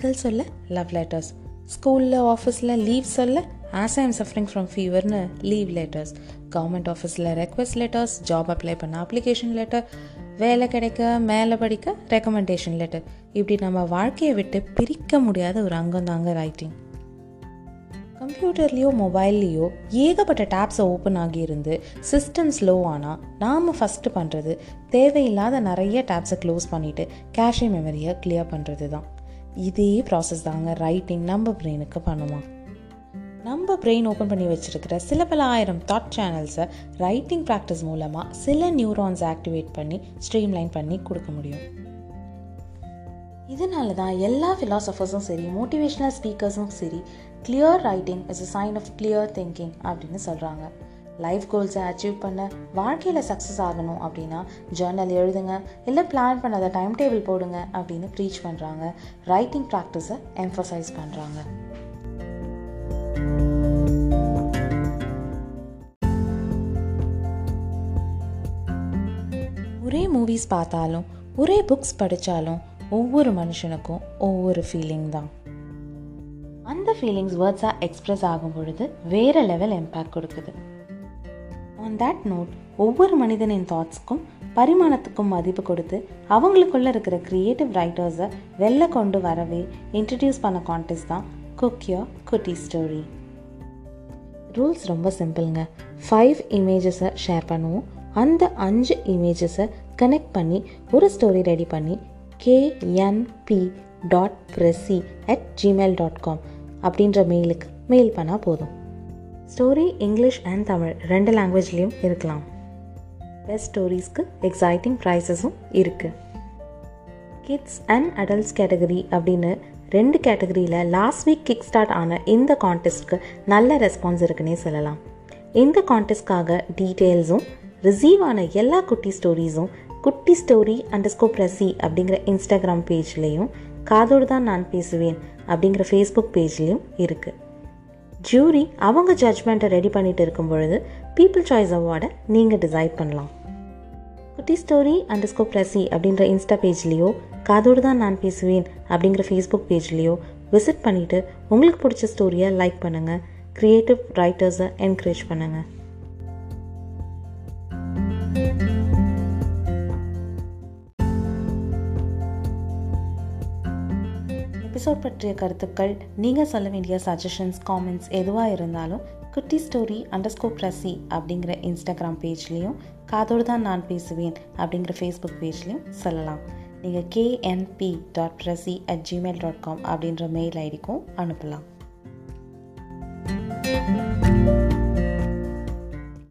காதல் சொல்ல love letters ஸ்கூலில் ஆஃபீஸில் லீவ் சொல்ல as I am suffering from ஃபீவர்னு leave letters government ஆஃபீஸில் ரெக்வஸ்ட் லெட்டர்ஸ் ஜாப் அப்ளை பண்ண அப்ளிகேஷன் லெட்டர் வேலை கிடைக்க மேலே படிக்க ரெக்கமெண்டேஷன் லெட்டர் இப்படி நம்ம வாழ்க்கையை விட்டு பிரிக்க முடியாத ஒரு அங்கம் தாங்க ரைட்டிங் கம்ப்யூட்டர்லேயோ மொபைல்லையோ ஏகப்பட்ட டேப்ஸை ஓப்பன் ஆகியிருந்து சிஸ்டம் ஸ்லோ ஆனால் நாம் ஃபஸ்ட்டு பண்ணுறது தேவையில்லாத நிறைய டேப்ஸை க்ளோஸ் பண்ணிவிட்டு கேஷே மெமரியை கிளியர் பண்ணுறது தான் இதே ப்ராசஸ் தாங்க ரைட்டிங் நம்ம பிரெயினுக்கு பண்ணுமா? நம்ம பிரெயின் ஓப்பன் பண்ணி வச்சுருக்கிற சில பல ஆயிரம் தாட் சேனல்ஸை ரைட்டிங் ப்ராக்டிஸ் மூலமாக சில நியூரான்ஸ் ஆக்டிவேட் பண்ணி ஸ்ட்ரீம்லைன் பண்ணி கொடுக்க முடியும். இதனால தான் எல்லா ஃபிலாசபர்ஸும் சரி மோட்டிவேஷ்னல் ஸ்பீக்கர்ஸும் சரி clear writing is a sign of clear thinking அப்படின்னு சொல்கிறாங்க லைஃப் கோல்ஸை அச்சீவ் பண்ண வாழ்க்கையில் சக்ஸஸ் ஆகணும் அப்படின்னா ஜேர்னல் எழுதுங்க. இல்லை பிளான் பண்ணாத டைம் டேபிள் போடுங்க அப்படின்னு ப்ரீச் பண்ணுறாங்க ரைட்டிங் ப்ராக்டிஸை எம்ஃபசைஸ் பண்ணுறாங்க ஒரே மூவிஸ் பார்த்தாலும் ஒரே புக்ஸ் படித்தாலும் ஒவ்வொரு மனுஷனுக்கும் ஒவ்வொரு ஃபீலிங் தான். அந்த ஃபீலிங்ஸ் வேர்ட்ஸாக எக்ஸ்ப்ரெஸ் ஆகும் பொழுது வேறு லெவல் இம்பேக்ட் கொடுக்குது. ஆன் தேட் நோட் ஒவ்வொரு மனிதனின் தாட்ஸ்க்கும் பரிமாணத்துக்கும் மதிப்பு கொடுத்து அவங்களுக்குள்ளே இருக்கிற க்ரியேட்டிவ் ரைட்டர்ஸை வெளில கொண்டு வரவே இன்ட்ரடியூஸ் பண்ண கான்டெஸ்ட் தான் குக்கியோ குட்டி ஸ்டோரி ரூல்ஸ் ரொம்ப சிம்பிளுங்க ஃபைவ் இமேஜஸை ஷேர் பண்ணுவோம். அந்த அஞ்சு இமேஜஸை கனெக்ட் பண்ணி ஒரு ஸ்டோரி ரெடி பண்ணி கேஎன்பி டாட் ப்ரெஸ்ஸி அட் ஜிமெயில் டாட் காம் அப்படின்ற மெயிலுக்கு மெயில் பண்ணால் போதும். ஸ்டோரி இங்கிலீஷ் அண்ட் தமிழ் ரெண்டு லாங்குவேஜ்லேயும் இருக்கலாம். பெஸ்ட் ஸ்டோரிஸ்க்கு எக்ஸைட்டிங் ப்ரைஸஸும் இருக்குது கிட்ஸ் அண்ட் அடல்ட்ஸ் கேட்டகரி அப்படின்னு ரெண்டு கேட்டகரியில் லாஸ்ட் வீக் கிக் ஸ்டார்ட் ஆன இந்த கான்டெஸ்ட்க்கு நல்ல ரெஸ்பான்ஸ் இருக்குன்னே சொல்லலாம். இந்த கான்டெஸ்ட்காக டீட்டெயில்ஸும் ரிசீவ் ஆன எல்லா குட்டி ஸ்டோரிஸும் குட்டி ஸ்டோரி அண்டர் ஸ்கோப் ரசி அப்படிங்கிற இன்ஸ்டாகிராம் பேஜ்லேயும் காதோடு தான் நான் பேசுவேன் அப்படிங்கிற ஃபேஸ்புக் பேஜ்லேயும் இருக்குது ஜூரி அவங்க ஜட்ஜ்மெண்ட்டை ரெடி பண்ணிட்டு இருக்கும் பொழுது பீப்புள் சாய்ஸ் அவார்டை நீங்கள் டிசைட் பண்ணலாம். குட்டி ஸ்டோரி அண்டர் ஸ்கோப் ரசி அப்படின்ற இன்ஸ்டா பேஜ்லேயோ காதோடு தான் நான் பேசுவேன் அப்படிங்கிற ஃபேஸ்புக் பேஜ்லேயோ விசிட் பண்ணிவிட்டு உங்களுக்கு பிடிச்ச ஸ்டோரியை லைக் பண்ணுங்கள் க்ரியேட்டிவ் ரைட்டர்ஸை என்கரேஜ் பண்ணுங்கள் எபிசோட் பற்றிய கருத்துக்கள் நீங்கள் சொல்ல வேண்டிய சஜஷன்ஸ் காமெண்ட்ஸ் எதுவாக இருந்தாலும் குட்டி ஸ்டோரி அண்டர்ஸ்கோப் ரசி அப்படிங்கிற இன்ஸ்டாகிராம் பேஜ்லேயும் காதோடு தான் நான் பேசுவேன் அப்படிங்கிற ஃபேஸ்புக் பேஜ்லேயும் சொல்லலாம். நீங்கள் KNP dot Rasi at Gmail dot com அப்படின்ற மெயில் ஐடிக்கும் அனுப்பலாம். thank you